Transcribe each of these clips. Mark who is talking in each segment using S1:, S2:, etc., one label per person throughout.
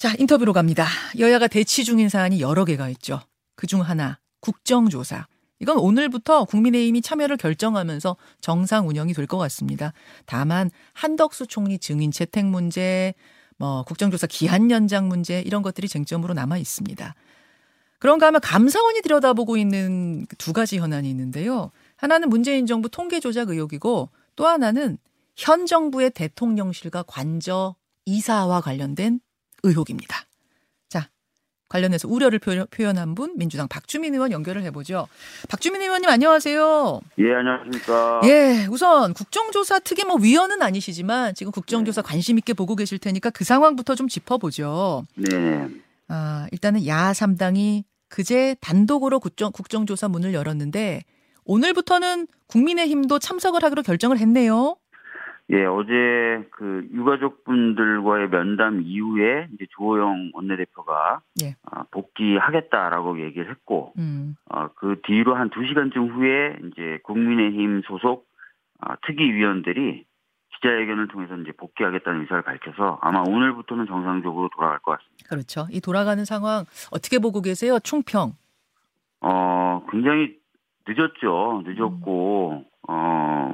S1: 자, 인터뷰로 갑니다. 여야가 대치 중인 사안이 여러 개가 있죠. 그중 하나, 국정조사. 이건 오늘부터 국민의힘이 참여를 결정하면서 정상 운영이 될 것 같습니다. 다만 한덕수 총리 증인 채택 문제, 뭐 국정조사 기한 연장 문제 이런 것들이 쟁점으로 남아 있습니다. 그런가 하면 감사원이 들여다보고 있는 두 가지 현안이 있는데요. 하나는 문재인 정부 통계 조작 의혹이고 또 하나는 현 정부의 대통령실과 관저 이사와 관련된 의혹입니다. 자, 관련해서 우려를 표현한 분 민주당 박주민 의원 연결을 해보죠. 박주민 의원님 안녕하세요.
S2: 예, 안녕하십니까.
S1: 예, 우선 국정조사 특위 뭐 위원은 아니시지만 지금 국정조사 네. 관심 있게 보고 계실 테니까 그 상황부터 좀 짚어보죠.
S2: 네.
S1: 아, 일단은 야 3당이 그제 단독으로 국정, 국정조사 문을 열었는데 오늘부터는 국민의힘도 참석을 하기로 결정을 했네요.
S2: 예, 어제 그 유가족분들과의 면담 이후에 이제 조호영 원내대표가 예. 어, 복귀하겠다라고 얘기를 했고, 음. 어, 그 뒤로 한 두 시간쯤 후에 이제 국민의힘 소속 어, 특위위원들이 기자회견을 통해서 이제 복귀하겠다는 의사를 밝혀서 아마 오늘부터는 정상적으로 돌아갈 것 같습니다.
S1: 그렇죠. 이 돌아가는 상황 어떻게 보고 계세요? 총평.
S2: 어, 굉장히 늦었죠. 늦었고, 음. 어,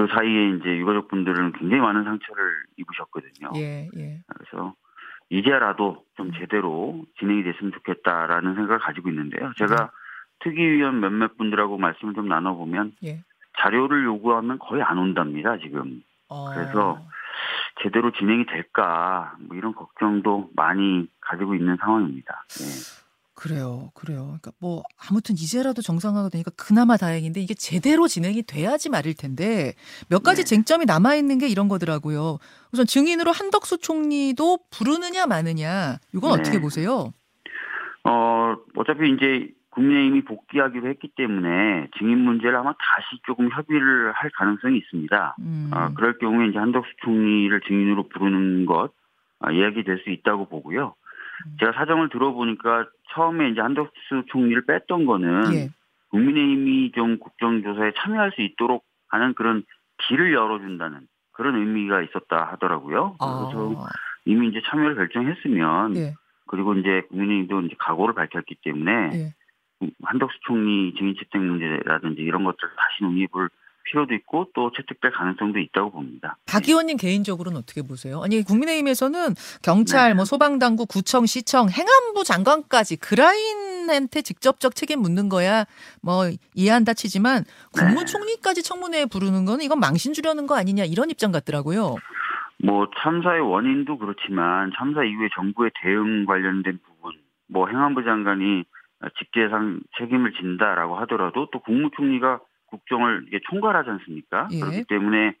S2: 그 사이에 이제 유가족분들은 굉장히 많은 상처를 입으셨거든요.
S1: 예, 예.
S2: 그래서 이제라도 좀 제대로 진행이 됐으면 좋겠다라는 생각을 가지고 있는데요. 제가 네. 특위위원 몇몇 분들하고 말씀을 좀 나눠보면 예. 자료를 요구하면 거의 안 온답니다, 지금. 어. 그래서 제대로 진행이 될까, 뭐 이런 걱정도 많이 가지고 있는 상황입니다. 네.
S1: 그래요, 그래요. 그러니까 뭐 아무튼 이제라도 정상화가 되니까 그나마 다행인데 이게 제대로 진행이 돼야지 말일 텐데 몇 가지 네. 쟁점이 남아 있는 게 이런 거더라고요. 우선 증인으로 한덕수 총리도 부르느냐 마느냐 이건 네. 어떻게 보세요?
S2: 어 어차피 이제 국민의힘이 복귀하기로 했기 때문에 증인 문제를 아마 다시 조금 협의를 할 가능성이 있습니다. 음. 어, 그럴 경우에 이제 한덕수 총리를 증인으로 부르는 것 아, 이야기 될 수 있다고 보고요. 제가 사정을 들어보니까 처음에 이제 한덕수 총리를 뺐던 거는 예. 국민의힘이 좀 국정조사에 참여할 수 있도록 하는 그런 길을 열어준다는 그런 의미가 있었다 하더라고요. 아. 그래서 이미 이제 참여를 결정했으면 예. 그리고 이제 국민의힘도 이제 각오를 밝혔기 때문에 예. 한덕수 총리 증인 채택 문제라든지 이런 것들 다시 논의해볼 필요도 있고 또 채택될 가능성도 있다고 봅니다.
S1: 박 의원님 개인적으로는 어떻게 보세요? 아니 국민의힘에서는 경찰, 네. 뭐 소방당국, 구청, 시청, 행안부 장관까지 그라인한테 직접적 책임 묻는 거야 뭐 이해한다 치지만 국무총리까지 청문회에 부르는 거는 이건 망신 주려는 거 아니냐 이런 입장 같더라고요.
S2: 뭐 참사의 원인도 그렇지만 참사 이후에 정부의 대응 관련된 부분, 뭐 행안부 장관이 직계상 책임을 진다라고 하더라도 또 국무총리가 국정을 이게 총괄하지 않습니까? 예. 그렇기 때문에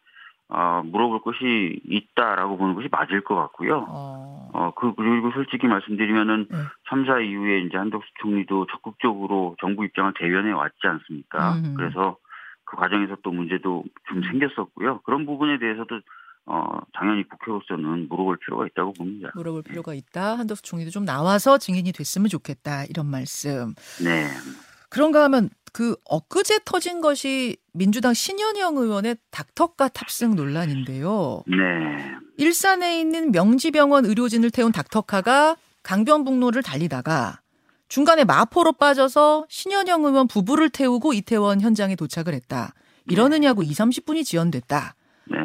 S2: 어, 물어볼 것이 있다라고 보는 것이 맞을 것 같고요. 어, 어 그 그리고 솔직히 말씀드리면은 네. 참사 이후에 이제 한덕수 총리도 적극적으로 정부 입장을 대변해 왔지 않습니까? 음. 그래서 그 과정에서 또 문제도 좀 생겼었고요. 그런 부분에 대해서도 어, 당연히 국회로서는 물어볼 필요가 있다고 봅니다.
S1: 물어볼 필요가 있다. 한덕수 총리도 좀 나와서 증인이 됐으면 좋겠다. 이런 말씀.
S2: 네.
S1: 그런가 하면 그 엊그제 터진 것이 민주당 신현영 의원의 닥터가 탑승 논란인데요.
S2: 네.
S1: 일산에 있는 명지병원 의료진을 태운 닥터카가 강변북로를 달리다가 중간에 마포로 빠져서 신현영 의원 부부를 태우고 이태원 현장에 도착을 했다. 이러느냐고 2, 30분이 지연됐다.
S2: 네.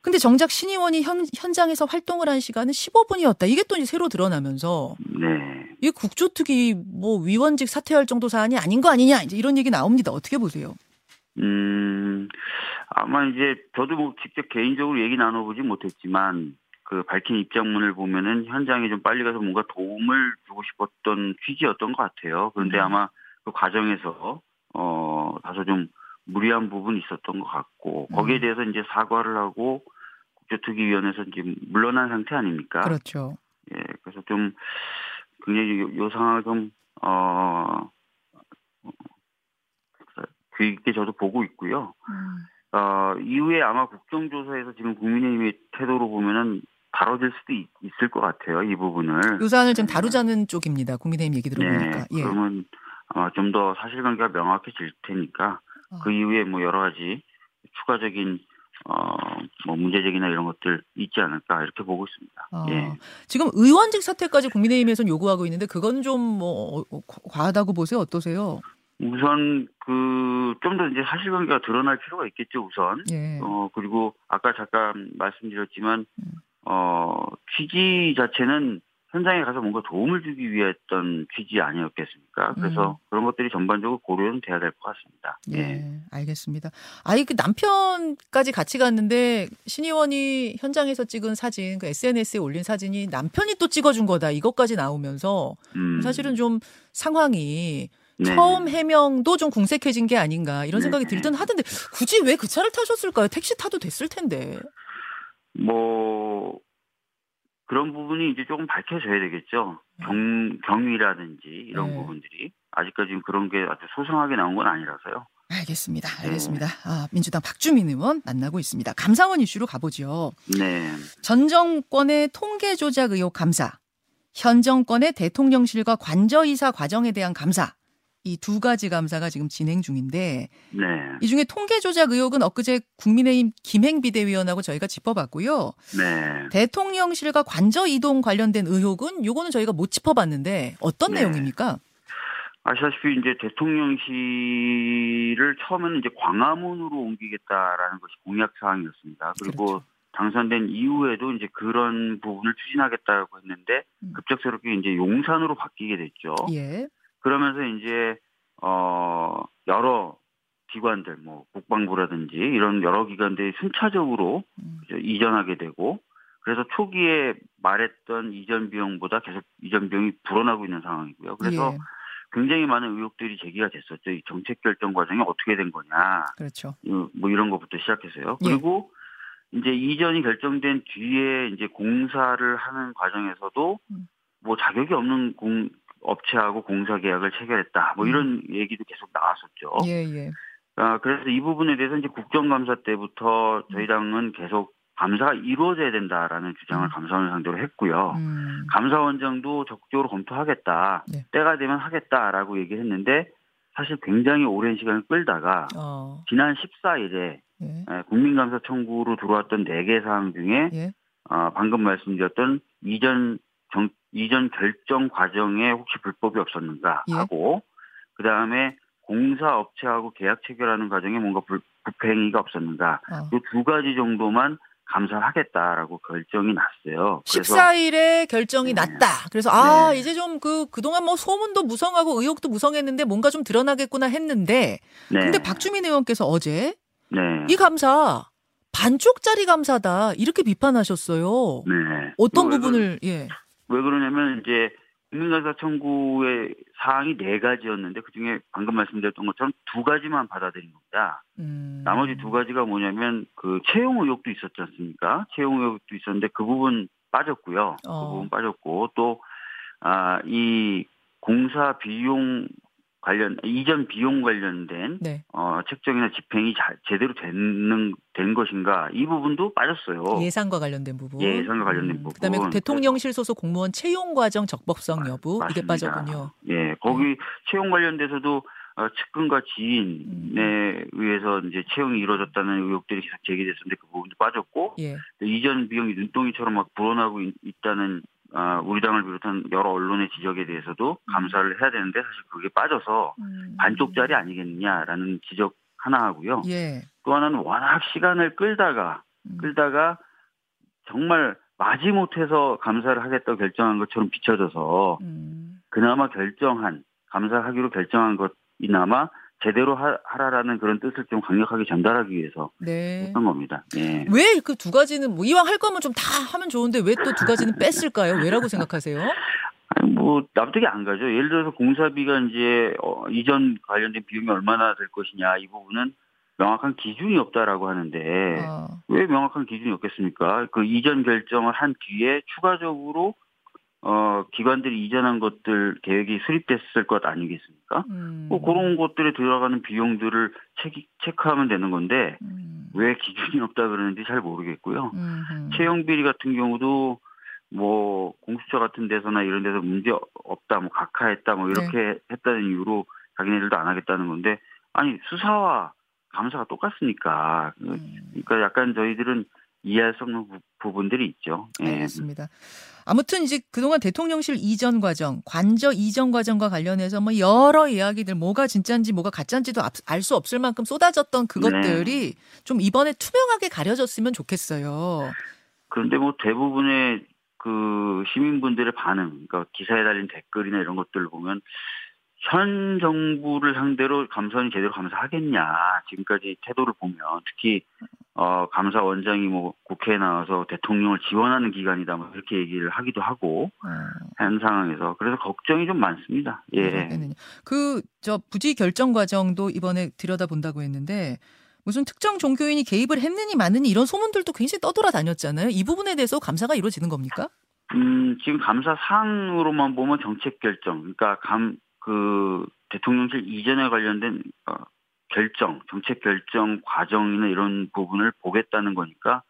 S1: 근데 정작 신 의원이 현, 현장에서 활동을 한 시간은 15분이었다. 이게 또 이제 새로 드러나면서
S2: 네.
S1: 이 국조특위 뭐 위원직 사퇴할 정도 사안이 아닌 거 아니냐 이제 이런 얘기 나옵니다. 어떻게 보세요?
S2: 음 아마 이제 저도 뭐 직접 개인적으로 얘기 나눠보지 못했지만 그 밝힌 입장문을 보면은 현장에 좀 빨리 가서 뭔가 도움을 주고 싶었던 취지였던 것 같아요. 그런데 음. 아마 그 과정에서 어 다소 좀 무리한 부분이 있었던 것 같고 거기에 음. 대해서 이제 사과를 하고 국조특위위원회에서 이제 물러난 상태 아닙니까?
S1: 그렇죠.
S2: 예, 그래서 좀 굉장히 요, 요 상황을 좀, 어, 귀 있게 저도 보고 있고요. 음. 어, 이후에 아마 국정조사에서 지금 국민의힘의 태도로 보면은 다뤄질 수도 있, 을것 같아요. 이 부분을.
S1: 요 사안을 좀 네. 다루자는 쪽입니다. 국민의힘 얘기 들어보니까.
S2: 네, 예. 그러면 아마 좀더 사실관계가 명확해질 테니까 어. 그 이후에 뭐 여러 가지 추가적인 어, 뭐 문제제기나 이런 것들 있지 않을까 이렇게 보고 있습니다. 아, 예.
S1: 지금 의원직 사퇴까지 국민의힘에서는 요구하고 있는데 그건 좀뭐 어, 과하다고 보세요? 어떠세요?
S2: 우선 그 좀 더 이제 사실관계가 드러날 필요가 있겠죠. 우선. 예. 어 그리고 아까 잠깐 말씀드렸지만 음. 어 취지 자체는 현장에 가서 뭔가 도움을 주기 위했던 취지 아니었겠습니까? 그래서 음. 그런 것들이 전반적으로 고려는 돼야 될 것 같습니다.
S1: 예, 예, 알겠습니다. 아이 그 남편까지 같이 갔는데 신 의원이 현장에서 찍은 사진, 그 SNS에 올린 사진이 남편이 또 찍어준 거다 이것까지 나오면서 음. 사실은 좀 상황이 네. 처음 해명도 좀 궁색해진 게 아닌가 이런 생각이 네. 들든 하던데 굳이 왜 그 차를 타셨을까요? 택시 타도 됐을 텐데.
S2: 뭐 그런 부분이 이제 조금 밝혀져야 되겠죠. 네. 경, 경위라든지 이런 네. 부분들이 아직까지 그런 게 아주 소상하게 나온 건 아니라서요.
S1: 알겠습니다. 네. 알겠습니다. 네. 아, 민주당 박주민 의원 만나고 있습니다. 감사원 이슈로 가보죠. 네. 전 정권의 통계 조작 의혹 감사, 현 정권의 대통령실과 관저이사 과정에 대한 감사, 이 두 가지 감사가 지금 진행 중인데 네. 이 중에 통계 조작 의혹은 엊그제 국민의힘 김행 비대위원하고 저희가 짚어봤고요. 네. 대통령실과 관저 이동 관련된 의혹은 요거는 저희가 못 짚어봤는데 어떤 네. 내용입니까?
S2: 아시다시피 이제 대통령실을 처음에는 이제 광화문으로 옮기겠다라는 것이 공약 사항이었습니다. 그리고 그렇죠. 당선된 이후에도 이제 그런 부분을 추진하겠다고 했는데 음. 급작스럽게 이제 용산으로 바뀌게 됐죠. 예. 그러면서 이제 어 여러 기관들 뭐 국방부라든지 이런 여러 기관들이 순차적으로 음. 이전하게 되고 그래서 초기에 말했던 이전 비용보다 계속 이전 비용이 불어나고 있는 상황이고요. 그래서 예. 굉장히 많은 의혹들이 제기가 됐었죠. 이 정책 결정 과정이 어떻게 된 거냐. 그렇죠. 뭐 이런 것부터 시작해서요. 예. 그리고 이제 이전이 결정된 뒤에 이제 공사를 하는 과정에서도 음. 뭐 자격이 없는 공 업체하고 공사 계약을 체결했다. 뭐 음. 이런 얘기도 계속 나왔었죠. 예, 예. 아, 그래서 이 부분에 대해서 이제 국정감사 때부터 저희 음. 당은 계속 감사가 이루어져야 된다라는 주장을 음. 감사원 상대로 했고요. 음. 감사원장도 적극적으로 검토하겠다. 네. 때가 되면 하겠다라고 얘기했는데 사실 굉장히 오랜 시간을 끌다가 어. 지난 14일에 예. 국민감사 청구로 들어왔던 4개 사항 중에 예. 어, 방금 말씀드렸던 이전 정, 이전 결정 과정에 혹시 불법이 없었는가 예. 하고 그 다음에 공사 업체하고 계약 체결하는 과정에 뭔가 불, 부행위가 없었는가 어. 이두 가지 정도만 감사를 하겠다라고 결정이 났어요.
S1: 14일에 결정이 네. 났다. 그래서 아 네. 이제 좀 그 그동안 뭐 소문도 무성하고 의혹도 무성했는데 뭔가 좀 드러나겠구나 했는데 네. 근데 박주민 의원께서 어제 네. 이 감사 반쪽짜리 감사다 이렇게 비판하셨어요. 네. 어떤 부분을 예.
S2: 왜 그러냐면 이제 국민감사 청구의 사항이 네 가지였는데 그 중에 방금 말씀드렸던 것처럼 두 가지만 받아들인 겁니다. 음. 나머지 두 가지가 뭐냐면 그 채용 의혹도 있었지 않습니까? 채용 의혹도 있었는데 그 부분 빠졌고요. 그 어. 그 부분 빠졌고 또 아, 이 공사 비용 관련 이전 비용 관련된 네. 어, 책정이나 집행이 자, 제대로 되는 된 것인가 이 부분도 빠졌어요.
S1: 예산과 관련된 부분.
S2: 예, 예산과 관련된 음, 부분.
S1: 그다음에 그 대통령실 소속 공무원 채용 과정 적법성 여부 아, 이게 빠졌군요.
S2: 예, 거기 네. 채용 관련돼서도 어, 측근과 지인에 음. 의해서 이제 채용이 이루어졌다는 의혹들이 계속 제기됐었는데 그 부분도 빠졌고 예. 이전 비용이 눈덩이처럼 막 불어나고 있, 있다는 어, 우리 당을 비롯한 여러 언론의 지적에 대해서도 음. 감사를 해야 되는데 사실 그게 빠져서 음. 반쪽짜리 아니겠느냐라는 지적 하나 하고요. 예. 또 하나는 워낙 시간을 끌다가 음. 끌다가 정말 마지못해서 감사를 하겠다고 결정한 것처럼 비춰져서 음. 그나마 결정한 감사하기로 결정한 것이나마 제대로 하, 라라는 그런 뜻을 좀 강력하게 전달하기 위해서 네. 했던 겁니다.
S1: 네. 왜그 두 가지는 뭐 이왕 할 거면 좀 다 하면 좋은데 왜 또 두 가지는 뺐을까요? 왜라고 생각하세요?
S2: 아니 뭐 납득이 안 가죠. 예를 들어서 공사비가 이제 어, 이전 관련된 비용이 얼마나 될 것이냐 이 부분은 명확한 기준이 없다라고 하는데 어. 왜 명확한 기준이 없겠습니까? 그 이전 결정을 한 뒤에 추가적으로 어, 기관들이 이전한 것들 계획이 수립됐을 것 아니겠습니까? 음. 뭐 그런 것들에 들어가는 비용들을 체크, 체크하면 되는 건데, 음. 왜 기준이 없다 그러는지 잘 모르겠고요. 음. 채용 비리 같은 경우도 뭐 공수처 같은 데서나 이런 데서 문제 없다, 뭐 각하했다, 뭐 이렇게 네. 했다는 이유로 자기네들도 안 하겠다는 건데, 아니 수사와 감사가 똑같으니까. 음. 그러니까 약간 저희들은 이해할 수 없는 부, 분들이 있죠.
S1: 예. 알겠습니다. 아무튼 이제 그동안 대통령실 이전 과정, 관저 이전 과정과 관련해서 뭐 여러 이야기들 뭐가 진짜인지 뭐가 가짜인지도 알 수 없을 만큼 쏟아졌던 그것들이 네. 좀 이번에 투명하게 가려졌으면 좋겠어요.
S2: 그런데 뭐 대부분의 그 시민분들의 반응, 그러니까 기사에 달린 댓글이나 이런 것들을 보면 현 정부를 상대로 감사원이 제대로 감사하겠냐 지금까지 태도를 보면 특히 어 감사 원장이 뭐 국회에 나와서 대통령을 지원하는 기관이다 뭐 이렇게 얘기를 하기도 하고 음. 한 상황에서 그래서 걱정이 좀 많습니다. 예.
S1: 그 저 부지 결정 과정도 이번에 들여다 본다고 했는데 무슨 특정 종교인이 개입을 했느니 마느니 이런 소문들도 굉장히 떠돌아다녔잖아요. 이 부분에 대해서 감사가 이루어지는 겁니까?
S2: 음, 지금 감사 사항으로만 보면 정책 결정, 그러니까 감, 그 대통령실 이전에 관련된 어, 결정, 정책 결정 과정이나 이런 부분을 보겠다는 거니까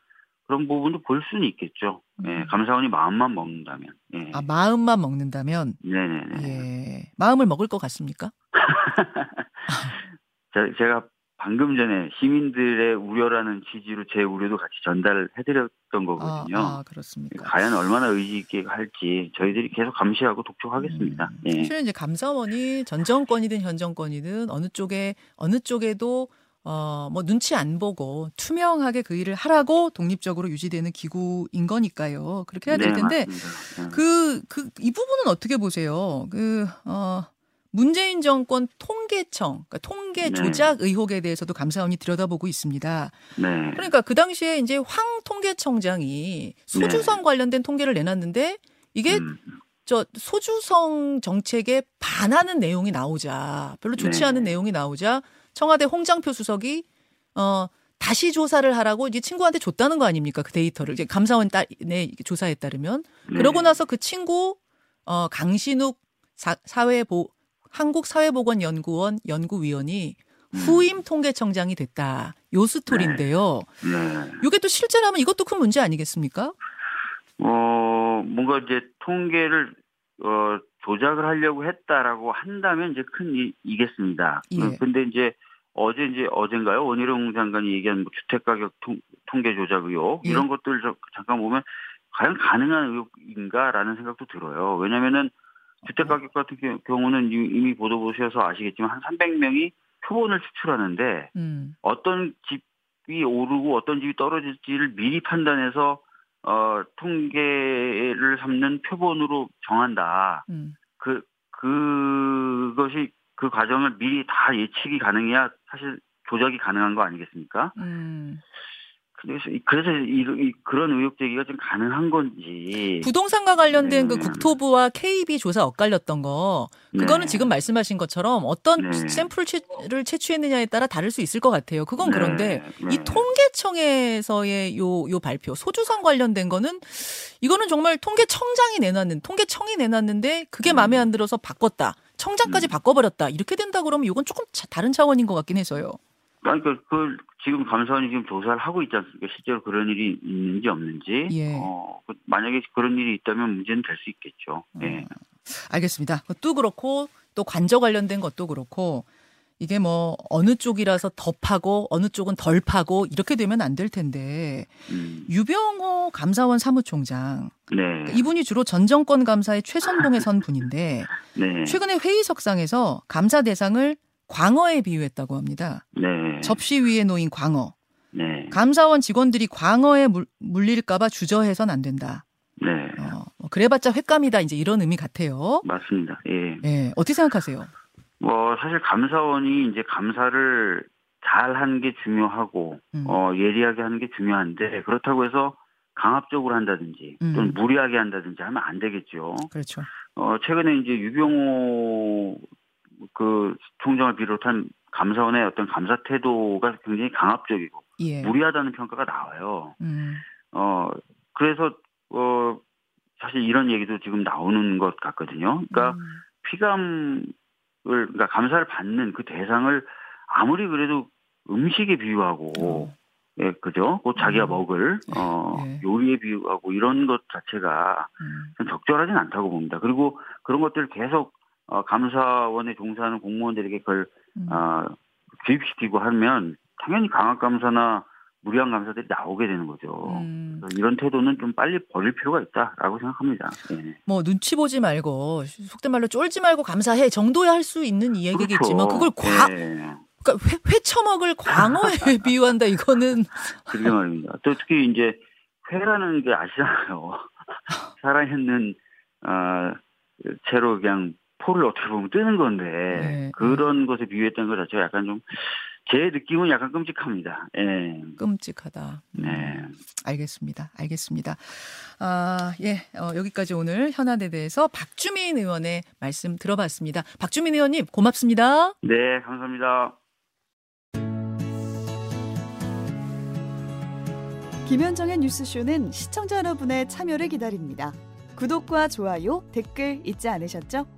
S2: 그런 부분도 볼 수는 있겠죠. 예, 음. 감사원이 마음만 먹는다면. 예.
S1: 아, 마음만 먹는다면?
S2: 네네네.
S1: 예. 마음을 먹을 것 같습니까?
S2: 제가 방금 전에 시민들의 우려라는 취지로 제 우려도 같이 전달해드렸던 거거든요.
S1: 아, 아, 그렇습니까?
S2: 과연 얼마나 의지 있게 할지 저희들이 계속 감시하고 독촉하겠습니다. 음.
S1: 예. 사실 이제 감사원이 전 정권이든 현 정권이든 어느 쪽에 어느 쪽에도 어, 뭐 눈치 안 보고 투명하게 그 일을 하라고 독립적으로 유지되는 기구인 거니까요. 그렇게 해야 될 네, 텐데 네, 그, 그, 이 부분은 어떻게 보세요? 그, 어, 문재인 정권 통계청, 그러니까 통계 네. 조작 의혹에 대해서도 감사원이 들여다보고 있습니다. 네. 그러니까 그 당시에 이제 황 통계청장이 소주성 네. 관련된 통계를 내놨는데 이게 음. 저 소주성 정책에 반하는 내용이 나오자 별로 좋지 네. 않은 내용이 나오자 청와대 홍장표 수석이 어 다시 조사를 하라고 이제 친구한테 줬다는 거 아닙니까 그 데이터를 이제 감사원 딸의 조사에 따르면 네. 그러고 나서 그 친구 어 강신욱 사, 사회보 한국사회보건연구원 연구위원이 음. 후임 통계청장이 됐다. 요 스토리인데요. 네. 네. 이게 또 실제라면 이것도 큰 문제 아니겠습니까?
S2: 어, 뭔가 이제 통계를 어, 조작을 하려고 했다라고 한다면 이제 큰 이, 이겠습니다. 예. 어, 근데 이제 어제 이제 어젠가요? 원희룡 장관이 얘기한 뭐 주택 가격 통, 통계 조작 의혹 예. 이런 것들 잠깐 보면 과연 가능한 의혹인가라는 생각도 들어요. 왜냐면은 주택 가격 같은 경우는 이미 보도 보셔서 아시겠지만 한 300명이 표본을 추출하는데 음. 어떤 집이 오르고 어떤 집이 떨어질지를 미리 판단해서 어 통계를 삼는 표본으로 정한다. 음. 그 그것이 그 과정을 미리 다 예측이 가능해야 사실 조작이 가능한 거 아니겠습니까? 음. 그래서 그래서 이, 이, 그런 의혹 제기가 좀 가능한 건지
S1: 부동산과 관련된 그 네. 그 국토부와 KB 조사 엇갈렸던 거 그거는 네. 지금 말씀하신 것처럼 어떤 네. 샘플을 채취했느냐에 따라 다를 수 있을 것 같아요. 그건 네. 그런데 이 네. 통계청에서의 요 요 발표 소주성 관련된 거는 이거는 정말 통계청장이 내놨는 통계청이 내놨는데 그게 음. 마음에 안 들어서 바꿨다. 청장까지 음. 바꿔버렸다. 이렇게 된다 그러면 이건 조금 다른 차원인 것 같긴 해서요.
S2: 그러니까 그 지금 감사원이 지금 조사를 하고 있지 않습니까? 실제로 그런 일이 있는지 없는지. 예. 어, 그 만약에 그런 일이 있다면 문제는 될 수 있겠죠. 어. 예.
S1: 알겠습니다. 그것도 그렇고 또 관저 관련된 것도 그렇고 이게 뭐 어느 쪽이라서 더 파고 어느 쪽은 덜 파고 이렇게 되면 안 될 텐데 음. 유병호 감사원 사무총장 네. 이분이 주로 전 정권 감사의 최선봉에 선 분인데 네. 최근에 회의석상에서 감사 대상을 광어에 비유했다고 합니다. 네. 접시 위에 놓인 광어. 네. 감사원 직원들이 광어에 물, 물릴까봐 주저해선 안 된다. 네. 어, 뭐 그래봤자 횟감이다 이제 이런 의미 같아요.
S2: 맞습니다. 예.
S1: 예. 어떻게 생각하세요?
S2: 뭐 사실 감사원이 이제 감사를 잘 하는 게 중요하고 음. 어 예리하게 하는 게 중요한데 그렇다고 해서 강압적으로 한다든지 음. 또는 무리하게 한다든지 하면 안 되겠죠.
S1: 그렇죠.
S2: 어 최근에 이제 유병호 그 총장을 비롯한 감사원의 어떤 감사 태도가 굉장히 강압적이고 예. 무리하다는 평가가 나와요. 음. 어 그래서 어 사실 이런 얘기도 지금 나오는 것 같거든요. 그러니까 음. 피감을 그러니까 감사를 받는 그 대상을 아무리 그래도 음식에 비유하고 어. 예, 그죠? 곧 자기가 음. 먹을 어 예. 요리에 비유하고 이런 것 자체가 음. 적절하진 않다고 봅니다. 그리고 그런 것들을 계속 어, 감사원에 종사하는 공무원들에게 그걸 음. 어, 교육시키고 하면 당연히 강압 감사나 무리한 감사들이 나오게 되는 거죠. 음. 이런 태도는 좀 빨리 버릴 필요가 있다라고 생각합니다. 예.
S1: 뭐 눈치 보지 말고 속된 말로 쫄지 말고 감사해 정도야 할 수 있는 이야기겠지만 그렇죠. 그걸 과 예. 그러니까 회, 회처먹을 광어에 비유한다 이거는
S2: 그게 말입니다. 또 특히 이제 회라는 게 아시잖아요. 살아있는 어, 채로 그냥 포를 어떻게 보면 뜨는 건데 네. 그런 것에 비유했던 것 자체가 약간 좀 제 느낌은 약간 끔찍합니다. 예.
S1: 끔찍하다. 네. 알겠습니다. 알겠습니다. 아, 예. 어, 여기까지 오늘 현안에 대해서 박주민 의원의 말씀 들어봤습니다. 박주민 의원님 고맙습니다.
S2: 네, 감사합니다.
S3: 김현정의 뉴스쇼는 시청자 여러분의 참여를 기다립니다. 구독과 좋아요, 댓글 잊지 않으셨죠?